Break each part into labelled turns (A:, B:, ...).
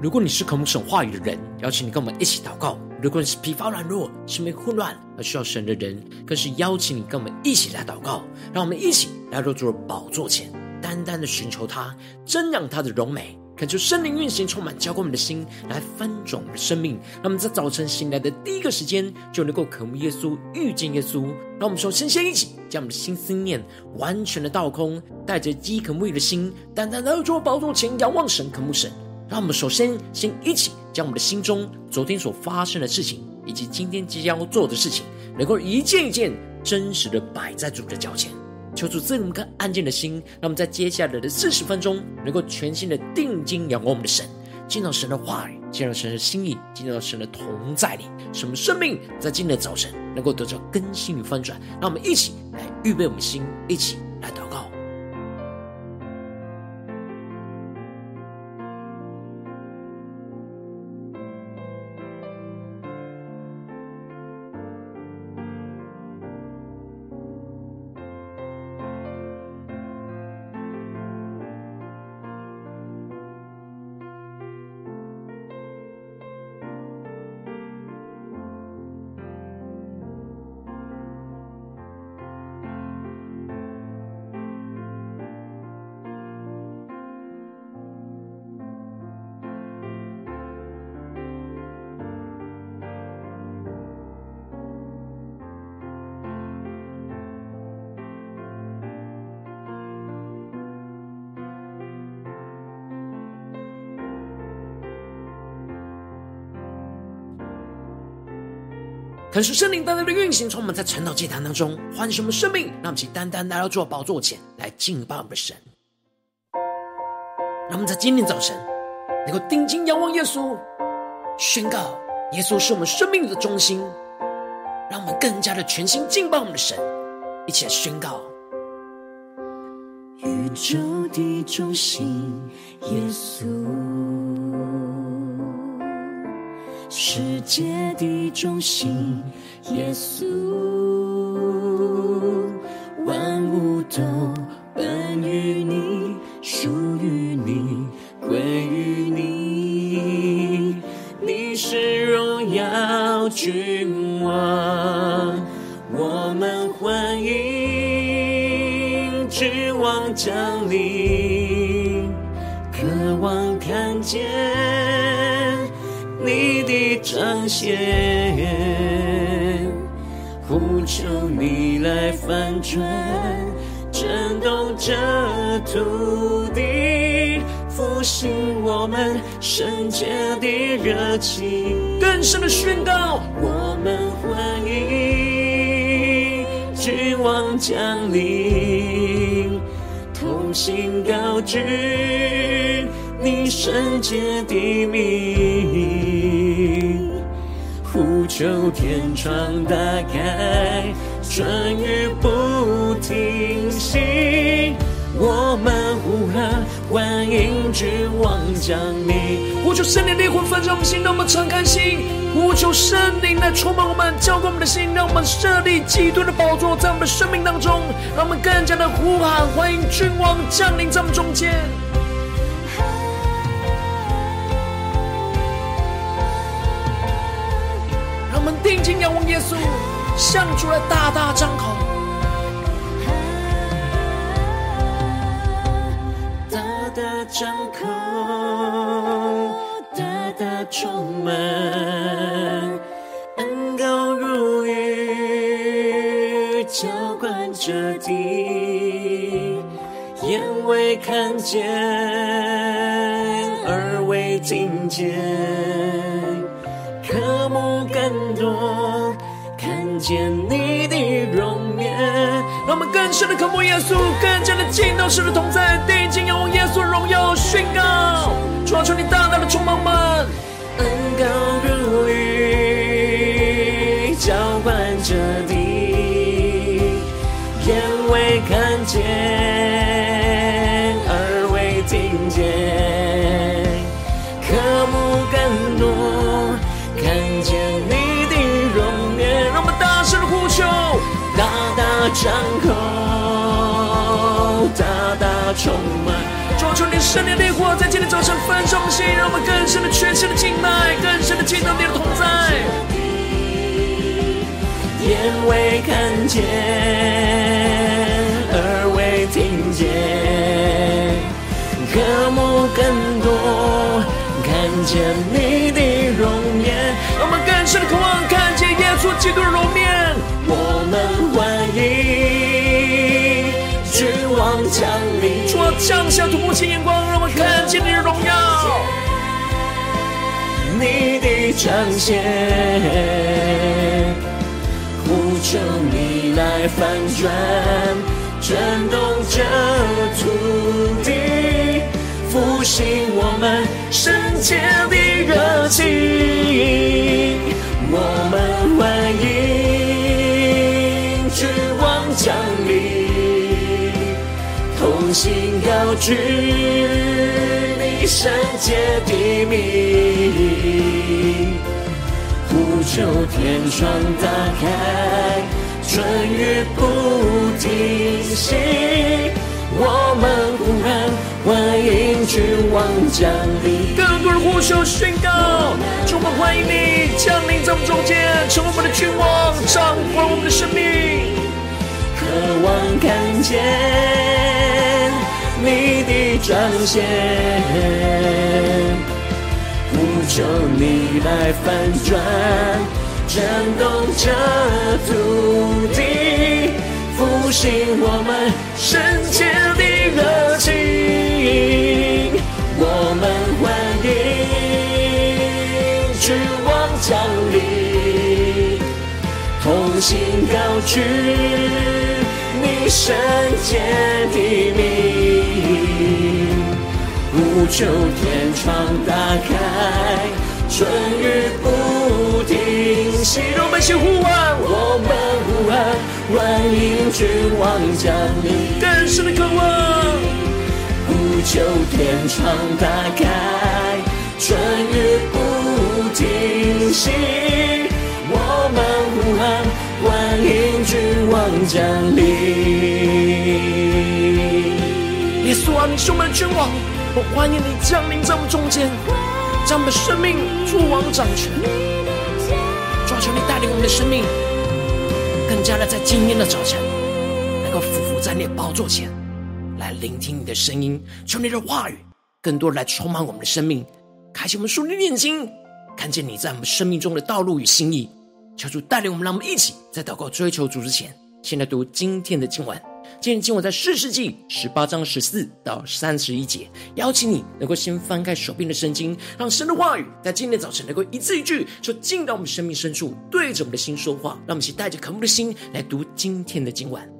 A: 如果你是渴慕神话语的人，邀请你跟我们一起祷告；如果你是疲乏软弱、心里混乱而需要神的人，更是邀请你跟我们一起来祷告。让我们一起来入主的宝座前，单单的寻求他，瞻仰他的荣美，恳求圣灵运行，充满浇灌我们的心，来翻转我们的生命。让我们在早晨醒来的第一个时间，就能够渴慕耶稣、遇见耶稣。让我们首先先一起将我们的心思念完全的倒空，带着饥渴沐浴的心，单单来到主的宝座前，仰望神、渴慕神。让我们首先先一起将我们的心中昨天所发生的事情，以及今天即将要做的事情，能够一件一件真实的摆在主的脚前，求主赐给我们颗安静的心，让我们在接下来的四十分钟，能够全心的定睛仰望我们的神，见到神的话语，见到神的心意，见到神的同在里，使我们生命在今天的早晨能够得到更新与翻转。让我们一起来预备我们的心，一起可是圣灵单单的运行，充满在晨祷祭坛当中，唤醒我们生命？让我们起单单来到主的宝座前来敬拜我们的神。让我们在今天早晨能够定睛仰望耶稣，宣告耶稣是我们生命的中心。让我们更加的全心敬拜我们的神，一起来宣告：
B: 宇宙的中心，耶稣。世界的中心，耶稣，万物都本于你，属于你，归于你。你是荣耀君王，我们欢迎指望降临，渴望看见。的彰显，呼求你来翻转，震动这土地，复兴我们圣洁的热情。
A: 更深的宣告，
B: 我们欢迎君王降临，同心高举。你圣洁的名，求天窗打开，春雨不停息。我们呼喊，欢迎君王降临。
A: 呼求圣灵烈火焚烧我们心，让我们敞开心。呼求圣灵来充满我们，浇灌我们的心，让我们设立基督的宝座在我们的生命当中，让我们更加的呼喊，欢迎君王降临在我们中间。耶稣，向主来大大张口，
B: 大大张口，大大充满，恩膏如雨，浇灌着地，眼未看见，耳未听见。见你的容颜，
A: 让我们更深的渴慕耶稣，更加的敬到神的同在，定睛仰望耶稣荣耀，宣告，主啊，求你大大的充满我们，
B: 恩高如雨，圣灵烈火在今天早晨焚烧我们心，让我们更深的全新的敬拜，更深的敬到你的同在。眼未看见，耳未听见，渴慕更多看见你的容颜。让我们更深的渴望看见耶稣基督的容颜。降下突破性眼光，让我看见你的荣耀，你的彰显。呼求你来翻转，震动这土地，复兴我们圣洁的热情。我们欢迎君王降临，同心高举你圣洁的名。呼求天窗打开，春雨不停息，我们呼喊欢迎君王降临。更多人呼求宣告，主，我们欢迎你降临在我们中间，成为我们的君王，掌管我们的生命。渴望看见你的彰显。呼求你来翻转，震动这土地，复兴我们圣洁的热情。我们欢迎君王降临，同心高举你圣洁的名。呼求天窗打开，春雨不停息。我们一起呼唤，我们呼喊，欢迎君王降临。更深的渴望，呼求天窗打开，春雨不停息。我们呼喊，欢迎君王降临。耶稣啊，你是我们的君王。我欢迎你降临在我们中间，将我们的生命作王掌权。主啊，求你带领我们的生命，更加的在今天的早晨，能够匍匐在你的宝座前，来聆听你的声音。求你的话语更多来充满我们的生命，开启我们属灵的眼睛，看见你在我们生命中的道路与心意。求主带领我们，让我们一起在祷告追求主之前，先来读今天的经文。今天今晚在四世纪十八章十四到三十一节，邀请你能够先翻开手边的圣经，让神的话语在今天早晨能够一字一句说进到我们生命深处，对着我们的心说话。让我们一起带着渴慕的心来读今天的今晚。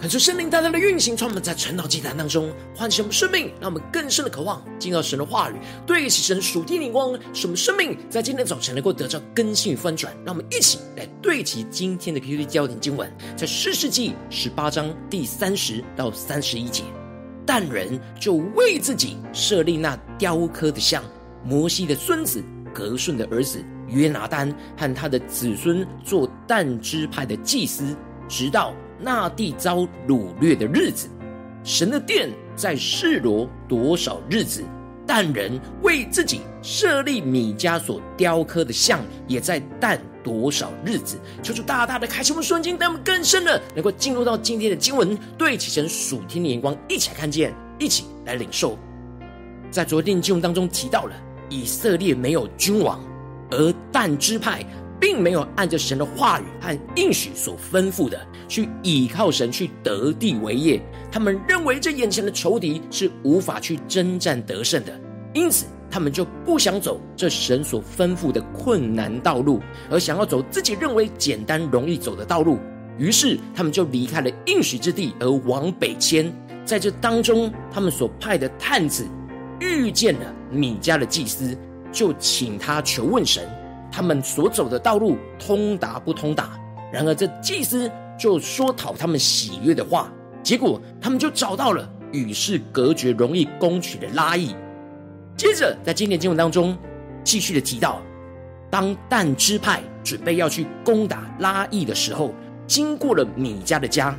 A: 恳求圣灵大大的运行，充满在晨祷祭坛当中，唤醒我们生命，让我们更深的渴望进到神的话语，对齐神属天灵光，使我们生命在今天早晨能够得到更新与翻转。让我们一起来对齐今天的 QD 焦点经文，在士师记十八章第三十到三十一节，但人就为自己设立那雕刻的像，摩西的孙子革顺的儿子约拿单和他的子孙做但支派的祭司，直到。那地遭掳掠的日子，神的殿在示罗多少日子？但人为自己设立米迦所雕刻的像，也在但多少日子？求主大大的开启我们双眼，带我们更深的能够进入到今天的经文，对齐神属天的眼光，一起来看见，一起来领受。在昨天经文当中提到了以色列没有君王，而但支派。并没有按着神的话语和应许所吩咐的去倚靠神去得地为业，他们认为这眼前的仇敌是无法去征战得胜的，因此他们就不想走这神所吩咐的困难道路，而想要走自己认为简单容易走的道路。于是他们就离开了应许之地，而往北迁。在这当中，他们所派的探子遇见了米迦的祭司，就请他求问神。他们所走的道路通达不通达？然而这祭司就说讨他们喜悦的话，结果他们就找到了与世隔绝、容易攻取的拉亿。接着在今天经文当中继续的提到，当但支派准备要去攻打拉亿的时候，经过了米迦的家，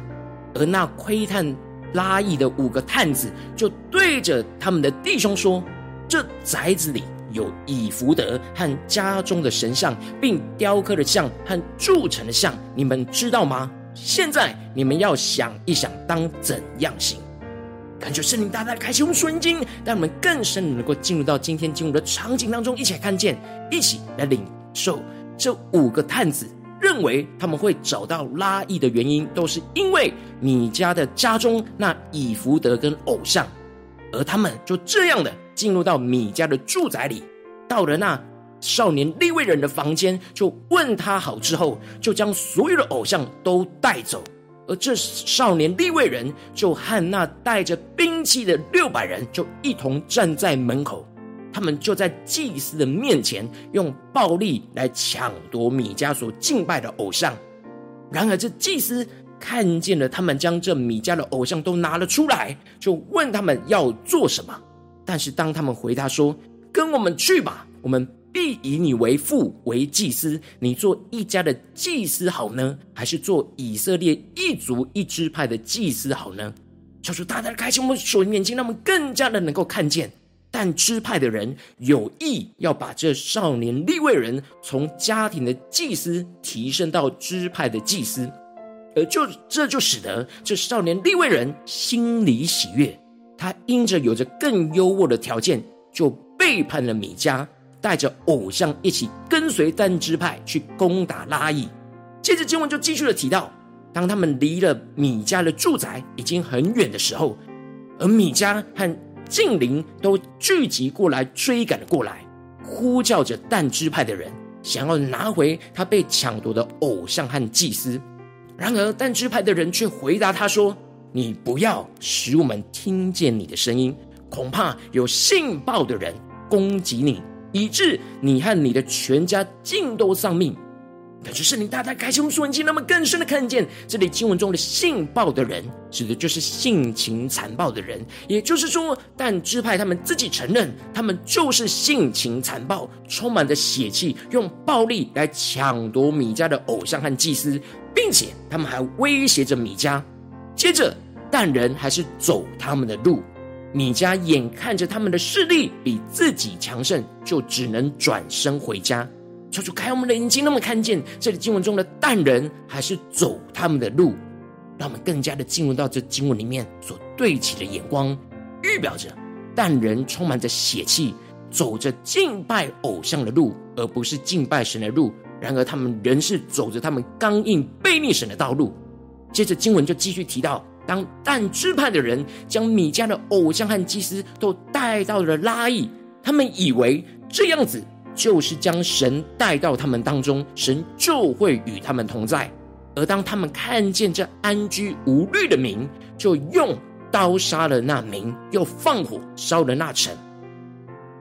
A: 而那窥探拉亿的五个探子就对着他们的弟兄说：“这宅子里。”有以弗得和家中的神像，并雕刻的像和铸成的像，你们知道吗？现在你们要想一想，当怎样行？感觉圣灵大大开启我们属灵，让我们更深能够进入到今天经文的场景当中，一起来看见，一起来领受。这五个探子认为他们会找到拉亿的原因，都是因为米家的家中那以弗得跟偶像，而他们就这样的。进入到米迦的住宅里，到了那少年利未人的房间，就问他好之后，就将所有的偶像都带走。而这少年利未人就和那带着兵器的六百人，就一同站在门口。他们就在祭司的面前用暴力来抢夺米迦所敬拜的偶像。然而这祭司看见了他们将这米迦的偶像都拿了出来，就问他们要做什么。但是当他们回答说：“跟我们去吧，我们必以你为父为祭司，你做一家的祭司好呢，还是做以色列一族一支派的祭司好呢？”求主大大的开启我们属灵眼睛，让我们更加的能够看见。但支派的人有意要把这少年利未人从家庭的祭司提升到支派的祭司，而就这就使得这少年利未人心里喜悦。他因着有着更优渥的条件，就背叛了米迦，带着偶像一起跟随但支派去攻打拉伊。接着经文就继续的提到，当他们离了米迦的住宅已经很远的时候，而米迦和近邻都聚集过来追赶过来，呼叫着但支派的人，想要拿回他被抢夺的偶像和祭司。然而但支派的人却回答他说。你不要使我们听见你的声音，恐怕有信报的人攻击你，以致你和你的全家尽都丧命。感谢圣灵大大开启我们属灵眼，那么更深的看见这里经文中的性暴的人，指的就是性情残暴的人。也就是说，但支派他们自己承认，他们就是性情残暴，充满着血气，用暴力来抢夺米迦的偶像和祭司，并且他们还威胁着米迦。接着，但人还是走他们的路。米迦眼看着他们的势力比自己强盛，就只能转身回家。求主开我们的眼睛，让我们看见这里经文中的但人还是走他们的路，让我们更加的进入到这经文里面所对齐的眼光，预表着但人充满着血气，走着敬拜偶像的路，而不是敬拜神的路。然而，他们仍是走着他们刚硬背逆神的道路。接着经文就继续提到，当但支派的人将米迦的偶像和祭司都带到了拉亿，他们以为这样子就是将神带到他们当中，神就会与他们同在。而当他们看见这安居无虑的民，就用刀杀了那民，又放火烧了那城。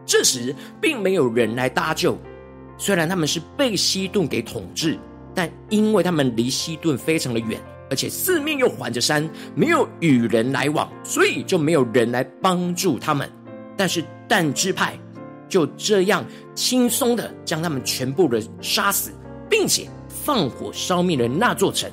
A: 这时，并没有人来搭救。虽然他们是被西顿给统治，但因为他们离西顿非常的远，而且四面又环着山，没有与人来往，所以就没有人来帮助他们。但是但支派就这样轻松的将他们全部的杀死，并且放火烧灭了那座城。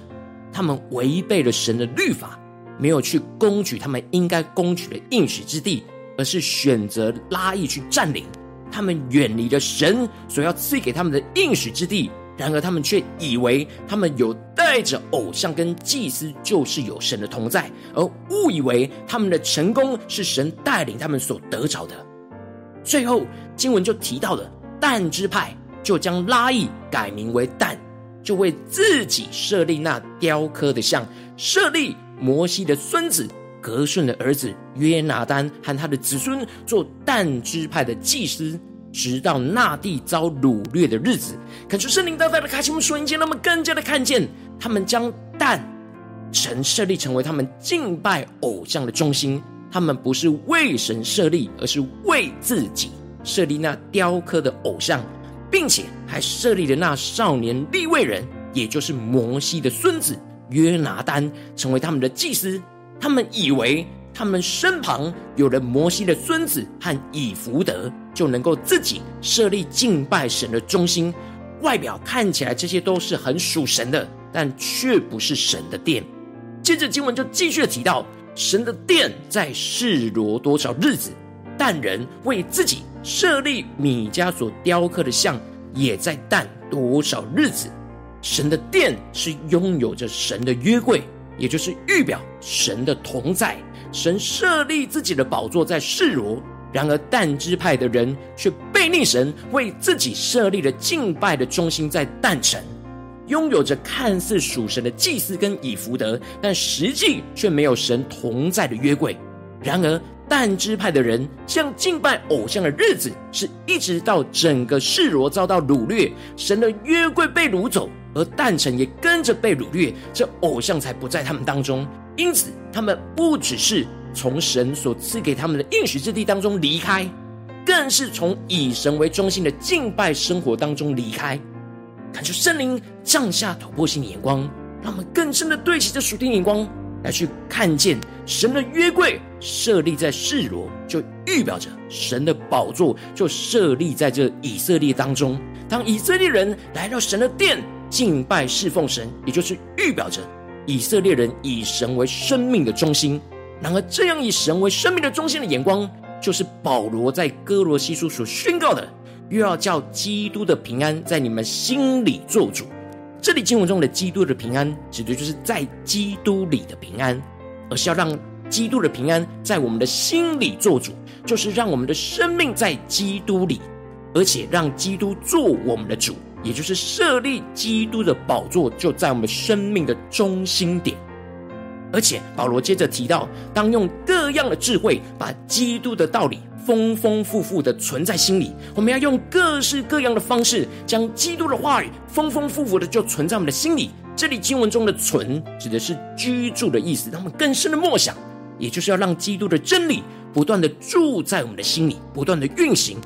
A: 他们违背了神的律法，没有去攻取他们应该攻取的应许之地，而是选择拉亿去占领。他们远离了神所要赐给他们的应许之地，然而他们却以为他们有带着偶像跟祭司，就是有神的同在，而误以为他们的成功是神带领他们所得着的。最后经文就提到了但支派，就将拉亿改名为但，就为自己设立那雕刻的像，设立摩西的孙子格顺的儿子约拿单和他的子孙做但支派的祭司，直到那地遭掳掠的日子。恳求圣灵大大的开启我们属灵眼睛，让我们更加的看见，他们将但城设立成为他们敬拜偶像的中心。他们不是为神设立，而是为自己设立那雕刻的偶像，并且还设立了那少年利未人，也就是摩西的孙子约拿单，成为他们的祭司。他们以为他们身旁有了摩西的孙子和以弗得，就能够自己设立敬拜神的中心。外表看起来这些都是很属神的，但却不是神的殿。接着经文就继续提到，神的殿在示罗多少日子，但人为自己设立米迦所雕刻的像，也在但多少日子。神的殿是拥有着神的约柜。也就是预表神的同在，神设立自己的宝座在示罗，然而但支派的人却背逆神，为自己设立了敬拜的中心在但城，拥有着看似属神的祭司跟以弗得，但实际却没有神同在的约柜。然而但支派的人像敬拜偶像的日子，是一直到整个示罗遭到掳掠，神的约柜被掳走。而但城也跟着被掳掠，这偶像才不在他们当中。因此，他们不只是从神所赐给他们的应许之地当中离开，更是从以神为中心的敬拜生活当中离开。恳求圣灵降下突破性的眼光，让我们更深的对齐这属天眼光，来去看见神的约柜设立在示罗，就预表着神的宝座就设立在这以色列当中。当以色列人来到神的殿，敬拜侍奉神，也就是预表着以色列人以神为生命的中心。然而，这样以神为生命的中心的眼光，就是保罗在哥罗西书所宣告的：又要叫基督的平安在你们心里做主。这里经文中的基督的平安，指的就是在基督里的平安，而是要让基督的平安在我们的心里做主，就是让我们的生命在基督里，而且让基督做我们的主。也就是设立基督的宝座，就在我们生命的中心点。而且保罗接着提到，当用各样的智慧，把基督的道理丰丰富富的存在心里。我们要用各式各样的方式，将基督的话语丰丰富富的就存在我们的心里。这里经文中的“存”指的是居住的意思，让我们更深的默想，也就是要让基督的真理不断的住在我们的心里，不断的运行，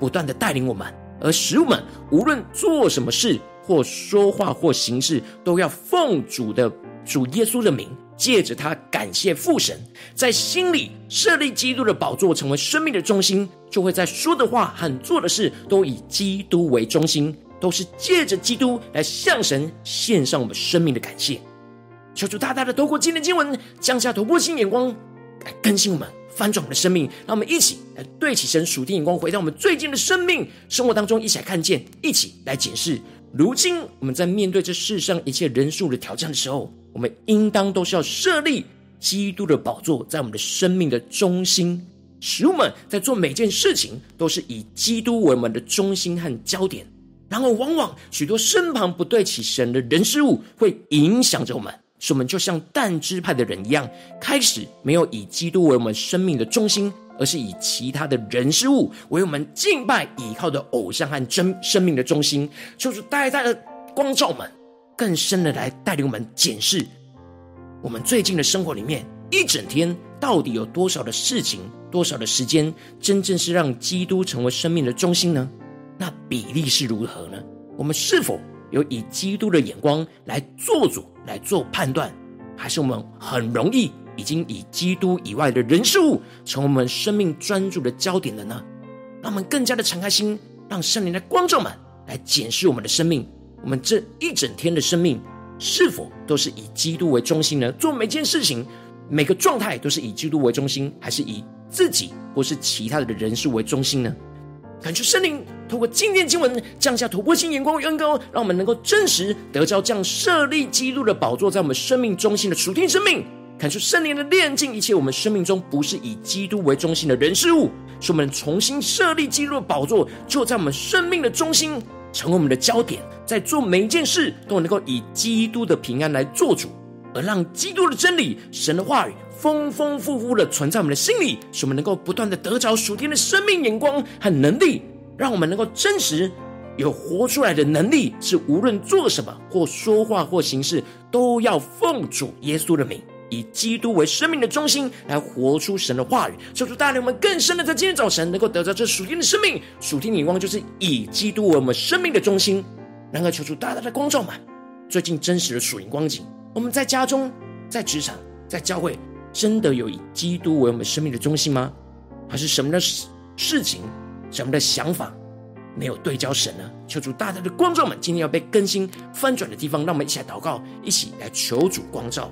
A: 不断的带领我们。而使我们无论做什么事，或说话，或行事，都要奉主的主耶稣的名，借着他感谢父神，在心里设立基督的宝座，成为生命的中心，就会在说的话和做的事都以基督为中心，都是借着基督来向神献上我们生命的感谢。求主大大的透过今天经文，降下头破性眼光，来更新我们。翻转我们的生命，让我们一起来对起神属天眼光，回到我们最近的生命生活当中，一起来看见，一起来检视。如今我们在面对这世上一切人数的挑战的时候，我们应当都是要设立基督的宝座在我们的生命的中心，使我们在做每件事情都是以基督为我们的中心和焦点。然后，往往许多身旁不对齐神的人事物，会影响着我们。使我们就像但支派的人一样，开始没有以基督为我们生命的中心，而是以其他的人事物为我们敬拜倚靠的偶像和真生命的中心。就是大大的光照们，更深的来带领我们检视我们最近的生活里面，一整天到底有多少的事情，多少的时间，真正是让基督成为生命的中心呢？那比例是如何呢？我们是否有以基督的眼光来做主、来做判断，还是我们很容易已经以基督以外的人事物成为我们生命专注的焦点了呢？让我们更加的敞开心，让圣灵的光照们来检视我们的生命。我们这一整天的生命，是否都是以基督为中心呢？做每件事情、每个状态都是以基督为中心，还是以自己或是其他的人事为中心呢？感谢圣灵透过今天经文降下突破性眼光与恩膏，让我们能够真实得着这样设立基督的宝座在我们生命中心的属天生命。感谢圣灵的炼净一切我们生命中不是以基督为中心的人事物，使我们重新设立基督的宝座就在我们生命的中心。成为我们的焦点，在做每一件事都能够以基督的平安来做主，而让基督的真理、神的话语丰丰富富的存在我们的心里，使我们能够不断的得着属天的生命眼光和能力，让我们能够真实有活出来的能力，是无论做什么或说话或行事，都要奉主耶稣的名。以基督为生命的中心，来活出神的话语，求主带领我们更深的在今天早晨能够得到这属天的生命。属天的眼光就是以基督为我们生命的中心。然而，求主大大的光照们，最近真实的属灵光景，我们在家中、在职场、在教会，真的有以基督为我们生命的中心吗？还是什么的事情、什么的想法没有对焦神呢？求主大大的光照们，今天要被更新翻转的地方，让我们一起来祷告，一起来求主光照。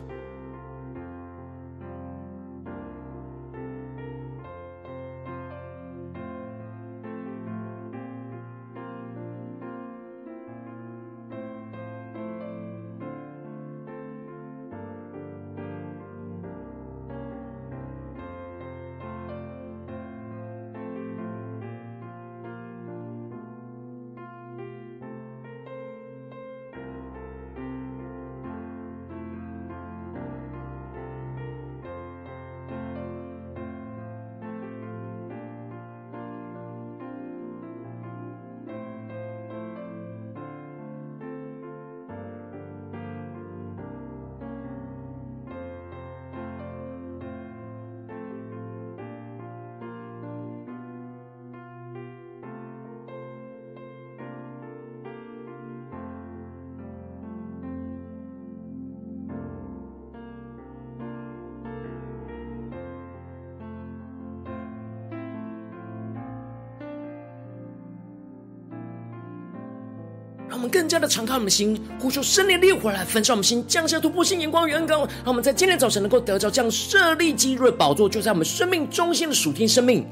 A: 让我们更加的敞开我们的心，呼求圣灵烈火来焚烧我们心，降下突破性眼光与恩膏，让我们在今天早晨能够得着这样设立基督的宝座，就在我们生命中心的属天生命，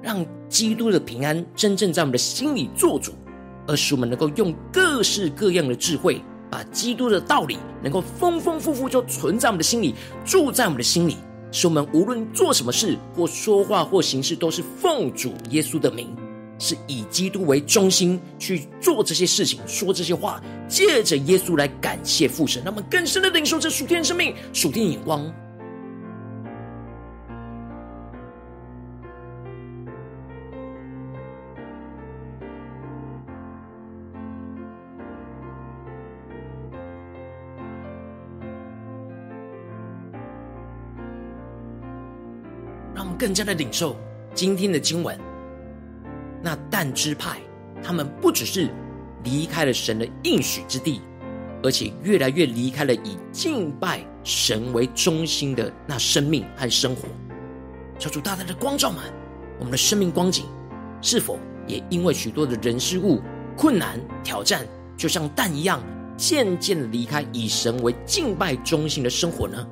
A: 让基督的平安真正在我们的心里做主，而使我们能够用各式各样的智慧，把基督的道理能够丰丰富富就存在我们的心里，住在我们的心里，使我们无论做什么事或说话或行事，都是奉主耶稣的名。是以基督为中心去做这些事情，说这些话，借着耶稣来感谢父神，让我们更深的领受这属天生命、属天眼光。让我们更加的领受今天的经文。那但支派，他们不只是离开了神的应许之地，而且越来越离开了以敬拜神为中心的那生命和生活。求主大大的光照们，我们的生命光景是否也因为许多的人事物困难挑战，就像蛋一样，渐渐离开以神为敬拜中心的生活呢？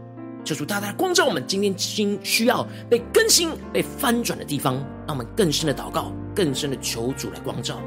A: 求主大大的光照我们，今天心需要被更新、被翻转的地方，让我们更深的祷告。更深的求主来光照。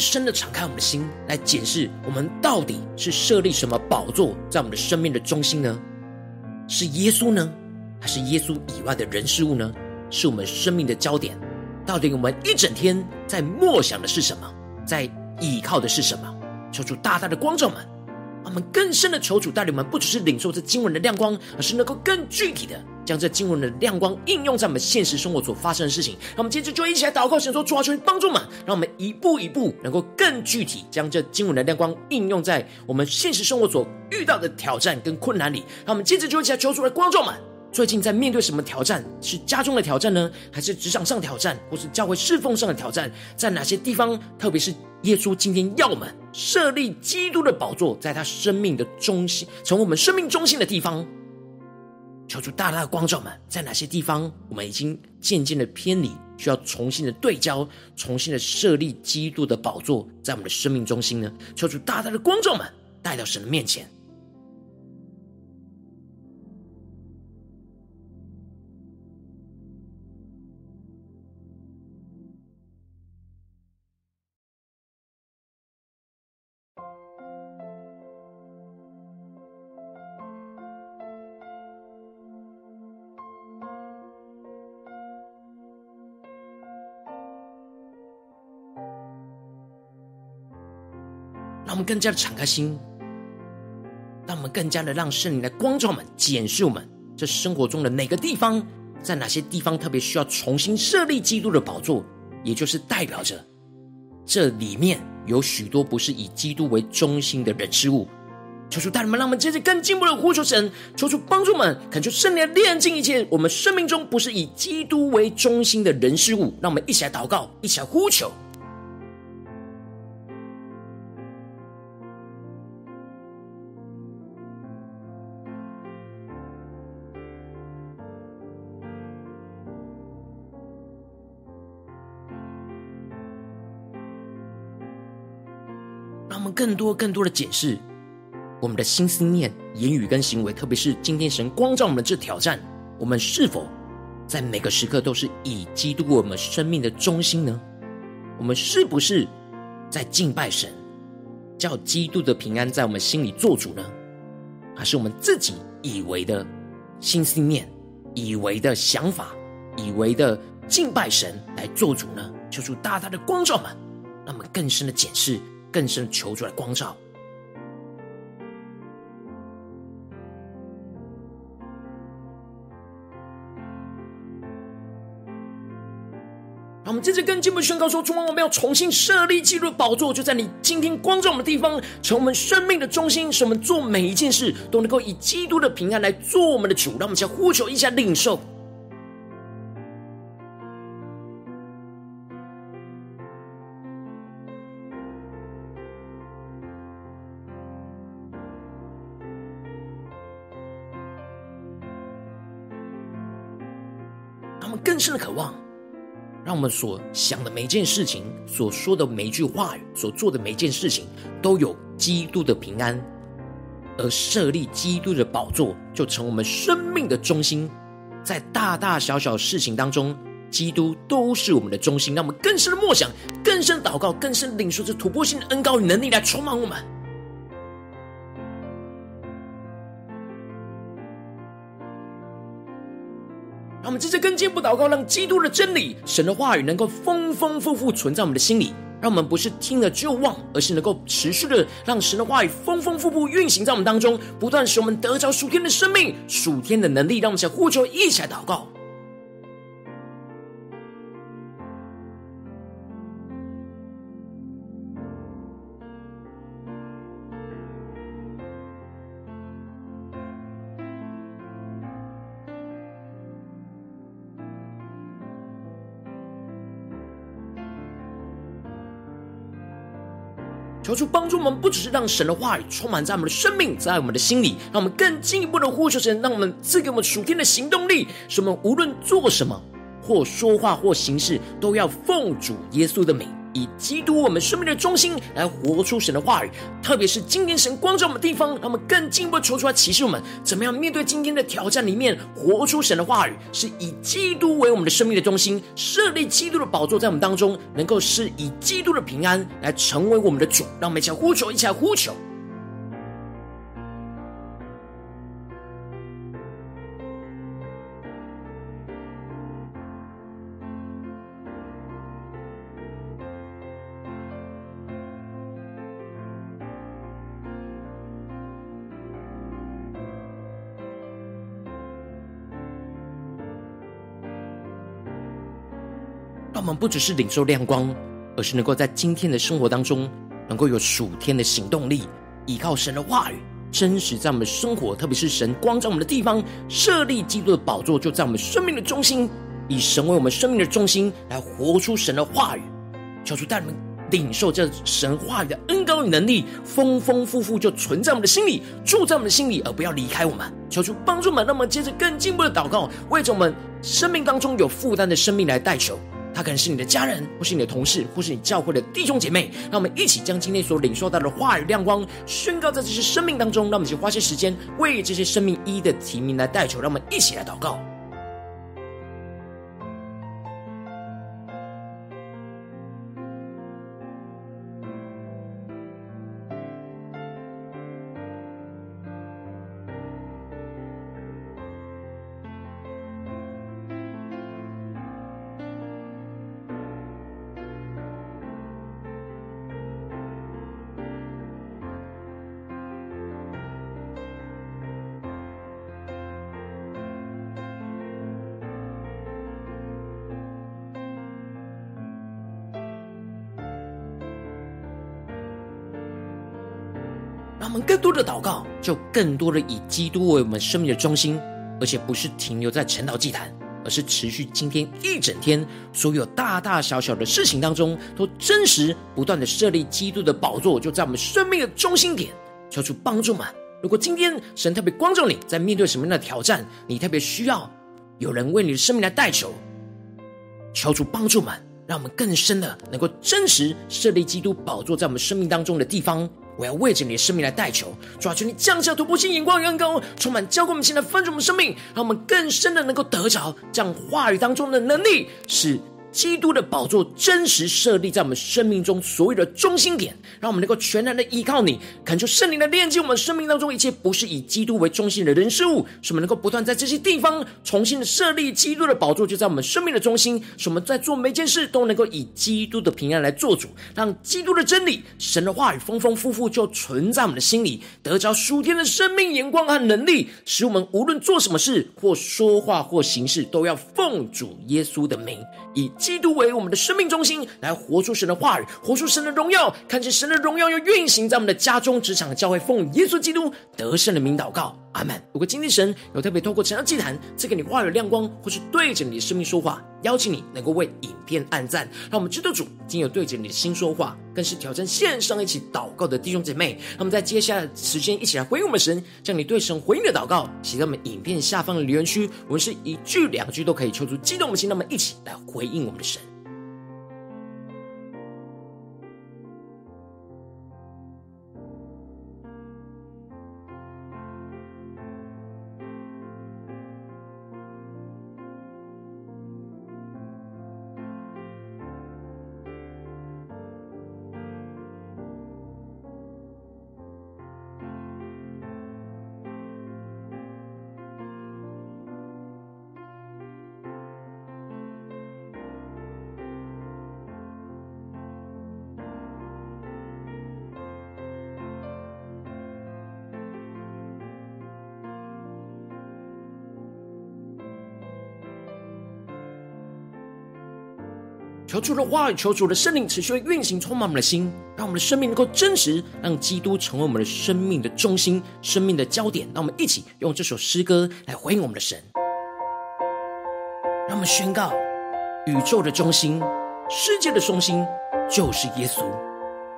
A: 深的敞开我们的心，来检视我们到底是设立什么宝座在我们的生命的中心呢？是耶稣呢，还是耶稣以外的人事物呢？是我们生命的焦点？到底我们一整天在默想的是什么？在依靠的是什么？求主大大的光照们，我们更深的求主带领我们，不只是领受这经文的亮光，而是能够更具体的。将这经文的亮光应用在我们现实生活所发生的事情，让我们接着就一起来祷告，神说主啊，求你帮助我们，让我们一步一步能够更具体将这经文的亮光应用在我们现实生活所遇到的挑战跟困难里。让我们接着就一起来求主的光照们，最近在面对什么挑战？是家中的挑战呢，还是职场上挑战，或是教会侍奉上的挑战？在哪些地方？特别是耶稣今天要我们设立基督的宝座，在他生命的中心，从我们生命中心的地方。求主大大的光照们，在哪些地方我们已经渐渐的偏离，需要重新的对焦，重新的设立基督的宝座在我们的生命中心呢？求主大大的光照们，带到神的面前。更加的敞开心，让我们更加的让圣灵来光照我们、检视我们这生活中的哪个地方，在哪些地方特别需要重新设立基督的宝座，也就是代表着这里面有许多不是以基督为中心的人事物。求主带领们，让我们接着更进一步的呼求神，求主帮助我们，恳求圣灵炼净一切我们生命中不是以基督为中心的人事物。让我们一起来祷告，一起来呼求。更多更多的解释，我们的心思念、言语跟行为，特别是今天神光照我们的这挑战，我们是否在每个时刻都是以基督我们生命的中心呢？我们是不是在敬拜神，叫基督的平安在我们心里做主呢？还是我们自己以为的心思念、以为的想法、以为的敬拜神来做主呢？求主大大的光照们，让我们更深的检视。更深求出来光照，我们接着跟进一步宣告说：主啊，我们要重新设立基督宝座，就在你今天光照我们的地方，成我们生命的中心，使我们做每一件事都能够以基督的平安来做我们的主。让我们先呼求一下领受。我们更深的渴望，让我们所想的每件事情、所说的每句话语、所做的每件事情，都有基督的平安，而设立基督的宝座，就成我们生命的中心。在大大小小事情当中，基督都是我们的中心。让我们更深的默想、更深祷告、更深领受这突破性的恩膏与能力来充满我们。们接跟进不祷告，让基督的真理、神的话语能够丰丰富富存在我们的心里。让我们不是听了就忘，而是能够持续的让神的话语丰丰富富运行在我们当中，不断使我们得着属天的生命、属天的能力。让我们向呼求，一起来祷告。求主帮助我们，不只是让神的话语充满在我们的生命，在我们的心里，让我们更进一步的呼求神，让我们赐给我们属天的行动力，使我们无论做什么，或说话或行事，都要奉主耶稣的名，以基督我们生命的中心来活出神的话语。特别是今天神光照我们的地方，让我们更进一步求出来启示我们，怎么样面对今天的挑战里面，活出神的话语，是以基督为我们的生命的中心，设立基督的宝座在我们当中，能够是以基督的平安来成为我们的主。让我们一起来呼求，一起来呼求。不只是领受亮光，而是能够在今天的生活当中，能够有属天的行动力，依靠神的话语，真实在我们生活，特别是神光照我们的地方，设立基督的宝座，就在我们生命的中心，以神为我们生命的中心，来活出神的话语，求主带我们领受这神话语的恩膏与能力，丰丰富富就存在我们的心里，住在我们的心里，而不要离开我们。求主帮助们，让我们接着更进一步的祷告，为着我们生命当中有负担的生命来代求。他可能是你的家人，或是你的同事，或是你教会的弟兄姐妹。让我们一起将今天所领受到的话语亮光宣告在这些生命当中。让我们一起花些时间为这些生命一一的提名来代求。让我们一起来祷告。更多的祷告，就更多的以基督为我们生命的中心，而且不是停留在晨祷祭坛，而是持续今天一整天所有大大小小的事情当中，都真实不断的设立基督的宝座，就在我们生命的中心点，求主帮助们。如果今天神特别光照你，在面对什么样的挑战，你特别需要有人为你的生命来代求，求主帮助们，让我们更深的能够真实设立基督宝座在我们生命当中的地方。我要为着你的生命来代求，主啊，求你降下突破性眼光与恩膏，充满浇灌我们现在丰盛的生命，让我们更深的能够得着这样话语当中的能力，是。基督的宝座真实设立在我们生命中所有的中心点，让我们能够全然的依靠你，恳求圣灵的炼净我们生命当中一切不是以基督为中心的人事物，使我们能够不断在这些地方重新的设立基督的宝座，就在我们生命的中心，使我们在做每件事都能够以基督的平安来做主，让基督的真理、神的话语丰丰富富就存在我们的心里，得着属天的生命眼光和能力，使我们无论做什么事或说话或行事，都要奉主耶稣的名。以基督为我们的生命中心，来活出神的话语，活出神的荣耀，看见神的荣耀要运行在我们的家中、职场、教会，奉耶稣基督得胜的名祷告。阿门。如果今天神有特别透过神的祭坛赐给你话语亮光，或是对着你的生命说话，邀请你能够为影片按赞，让我们知道主今有对着你的心说话，更是挑战线上一起祷告的弟兄姐妹。那么在接下来的时间，一起来回应我们神，将你对神回应的祷告写在我们影片下方的留言区，我们是一句两句都可以抽出激动的心，那么一起来回应我们的神。求主的话语，求主的圣灵持续运行，充满我们的心，让我们的生命能够真实，让基督成为我们的生命的中心、生命的焦点。让我们一起用这首诗歌来回应我们的神，让我们宣告：宇宙的中心、世界的中心就是耶稣，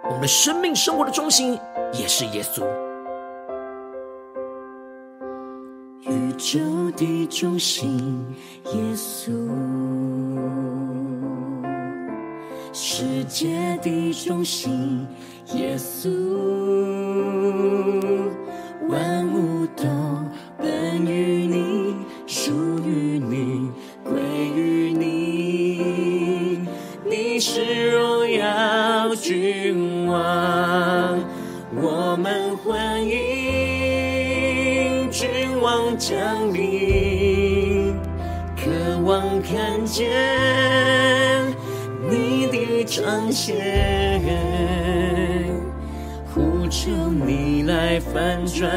A: 我们的生命生活的中心也是耶稣。
B: 宇宙的中心，耶稣。界的中心，耶稣，前，呼求你来翻转，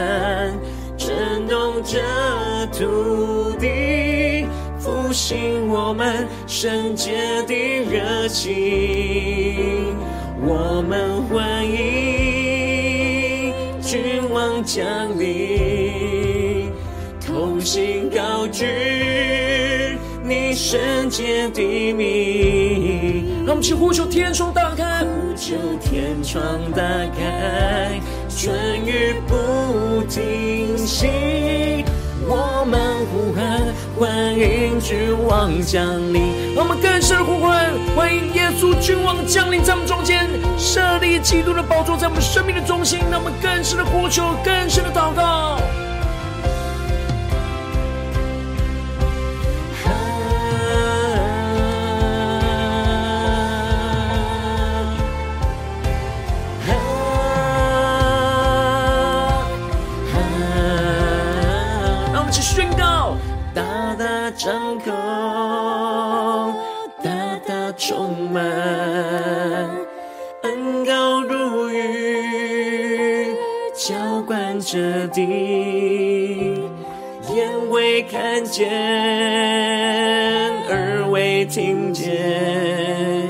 B: 震动这土地，复兴我们圣洁的热情。我们欢迎君王降临，同心高举。你圣洁的名，
A: 我们一起呼求天窗打开，
B: 呼求天窗打开，春雨不停息。我们呼喊，欢迎君王降
A: 临。我们更深的呼唤，欢迎耶稣君王降临在我们中间，设立基督的宝座在我们生命的中心。让我们更深的呼求，更深的祷告。
B: 张口，大大充满，恩膏如雨，浇灌着地，眼未看见，耳未听见，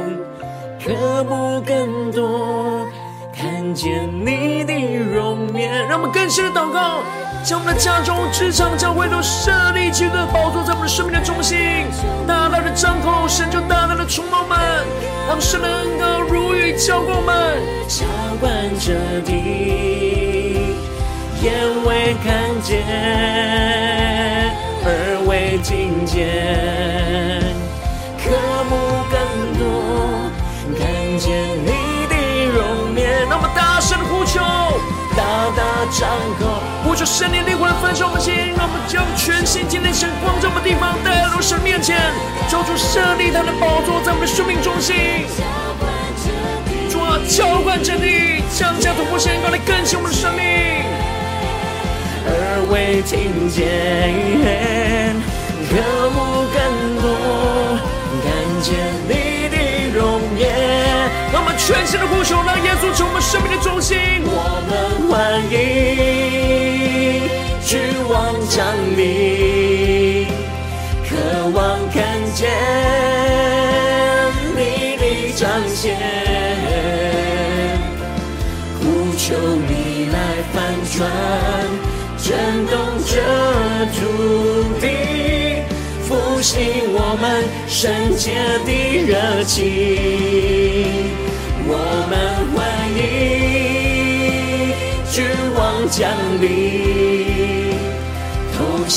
B: 渴慕更多，看见你的容颜。
A: 让我们更深的祷告。将我们的家中、职场、教会都设立基督的宝座在我们的生命的中心，大大的张口，神就大大的充满们，让神的恩膏如雨浇灌我们，
B: 浇灌着地，眼未看见，耳未听见，渴慕更多，看见你的容颜，
A: 那么大声的呼求。
B: 大大张口，
A: 求圣灵灵魂焚烧我们心，让我们将全心全灵神光照我们的地方带到神面前，求主设立他的宝座在我们的生命中心。主啊，浇灌着地，降下突破性光来更新我们的生命。
B: 而未听见，渴慕更多，看见你的容颜。
A: 让我们全心的呼求，让耶稣成为我们生命的中心。
B: 我们欢迎君王降临，渴望看见你的彰显，呼求你来翻转，震动这土地，复兴我们圣洁的热情。我们欢迎君王降临，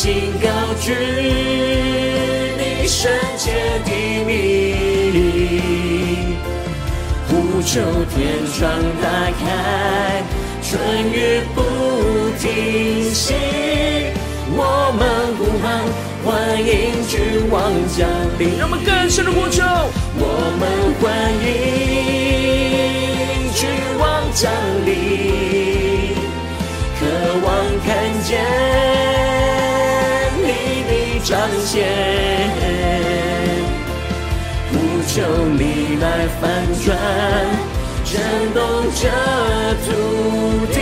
B: 心高举你圣洁的名，呼求天窗打开，春雨不停息。我们呼喊，欢迎君王降临。
A: 让我们更深的呼求，
B: 我们欢迎。君王降临，渴望看见彰显，不求你来翻转，震动这土地，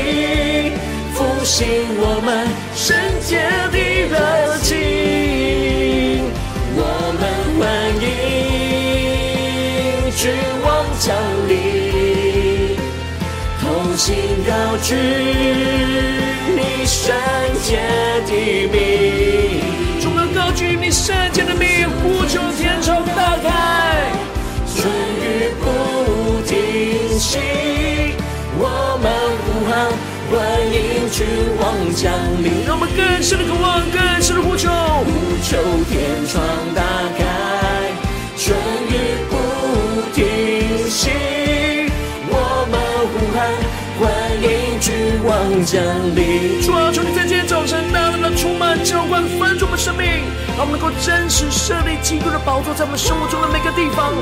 B: 复兴我们圣洁的热情。我们欢迎君王降临。同心高举你圣洁的名，
A: 圣洁的名，无求天窗打开，
B: 春雨不停息，我们呼喊，欢迎君王降临。
A: 让我们更深的渴望，更深的无求。
B: 无求天窗打开，春雨不停息，我们呼喊，欢迎君王降临。
A: 主啊，求你在这天早晨，大量的充满浇灌，帮助我们生命。让我们能够真实设立基督的宝座在我们生活中的每个地方。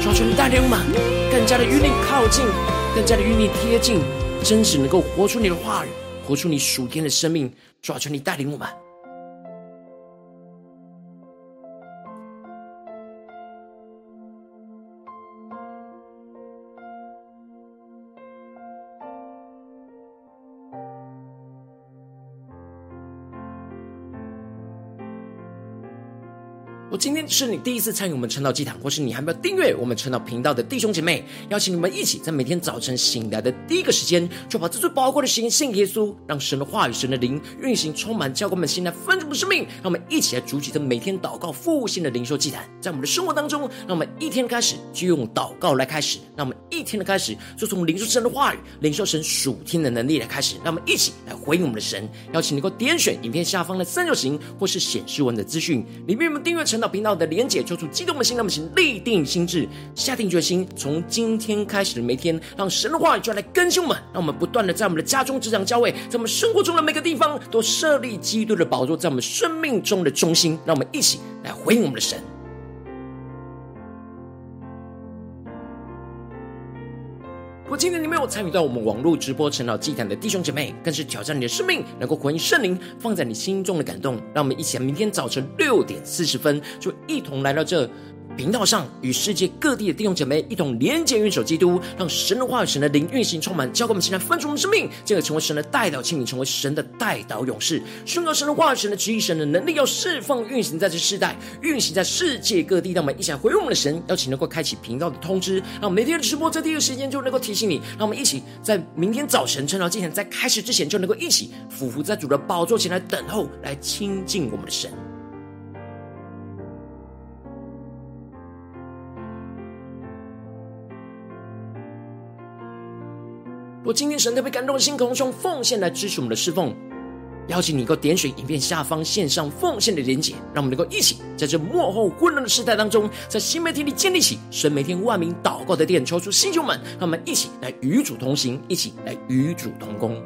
A: 抓住，你带领我们更加的与你靠近，更加的与你贴近，真实能够活出你的话语，活出你属天的生命。抓住，你带领我们。我今天是你第一次参与我们晨祷祭坛，或是你还没有订阅我们晨祷频道的弟兄姐妹，邀请你们一起在每天早晨醒来的第一个时间，就把这最宝贵的时间献给耶稣，让神的话语、神的灵运行充满，教官们现在丰盛的生命。让我们一起来筑起这每天祷告复兴的灵修祭坛，在我们的生活当中，让我们一天开始就用祷告来开始，让我们一天的开始就从灵受神的话语、灵受神属天的能力来开始。让我们一起来回应我们的神，邀请你能够点选影片下方的三角形，或是显示文的资讯里面，我们订阅成到频道的连结，抽出激动的心，那么请立定心智，下定决心，从今天开始的每天，让神的话语就来更新我们，让我们不断的在我们的家中、职场、教会，在我们生活中的每个地方，都设立基督的宝座，在我们生命中的中心。让我们一起来回应我们的神。参与到我们网络直播晨祷祭坛的弟兄姐妹，更是挑战你的生命，能够回应圣灵放在你心中的感动。让我们一起，明天早晨六点四十分，就一同来到这。频道上与世界各地的弟兄姐妹一同连接、元首基督，让神的话语、神的灵运行充满，交给我们现在分出我们生命，进而成为神的代表器皿，成为神的代祷勇士，宣告神的话语、神的旨意、神的能力，要释放运行在这世代，运行在世界各地。让我们一起来回应我们的神，邀请能够开启频道的通知，让每天的直播在第一个时间就能够提醒你。让我们一起在明天早晨晨祷祭坛在开始之前，就能够一起俯伏在主的宝座前来等候，来亲近我们的神。若今天神特别感动的心，空中奉献来支持我们的侍奉，邀请你能够点选影片下方线上奉献的连结，让我们能够一起在这幕后混乱的时代当中，在新媒体里建立起神每天万名祷告的殿，抽出新球们，让我们一起来与主同行，一起来与主同工。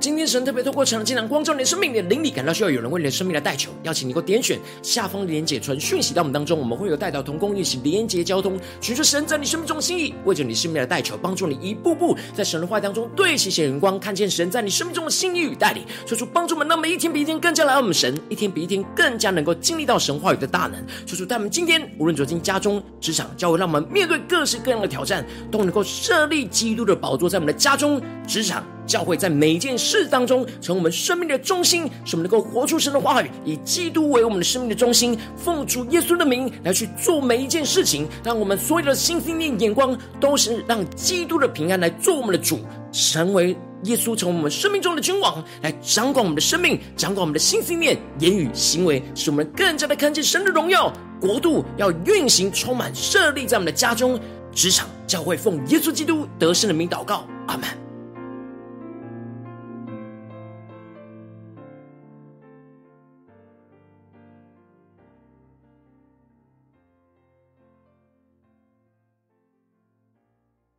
A: 今天神特别透过晨祷祭坛光照你的生命，你的灵里感到需要有人为你的生命来代求，邀请你给我点选下方连结传讯息到我们当中，我们会有代祷同工一起连结交通，寻求神在你生命中的心意，为着你生命来代求，帮助你一步步在神的话当中对齐显荣光，看见神在你生命中的心意与带领，求主帮助我们，让我们一天比一天更加来爱我们神，一天比一天更加能够经历到神话语的大能。求主带我们今天无论走进家中、职场、教会，让我们面对各式各样的挑战，都能够设立基督的宝座在我们的家中、职场。教会在每一件事当中，成为我们生命的中心，使我们能够活出神的话语，以基督为我们的生命的中心，奉主耶稣的名来去做每一件事情，让我们所有的心思念眼光都是让基督的平安来做我们的主，成为耶稣成为我们生命中的君王，来掌管我们的生命，掌管我们的心思念、言语、行为，使我们更加的看见神的荣耀国度要运行，充满设立在我们的家中、职场、教会，奉耶稣基督得胜的名祷告，阿门。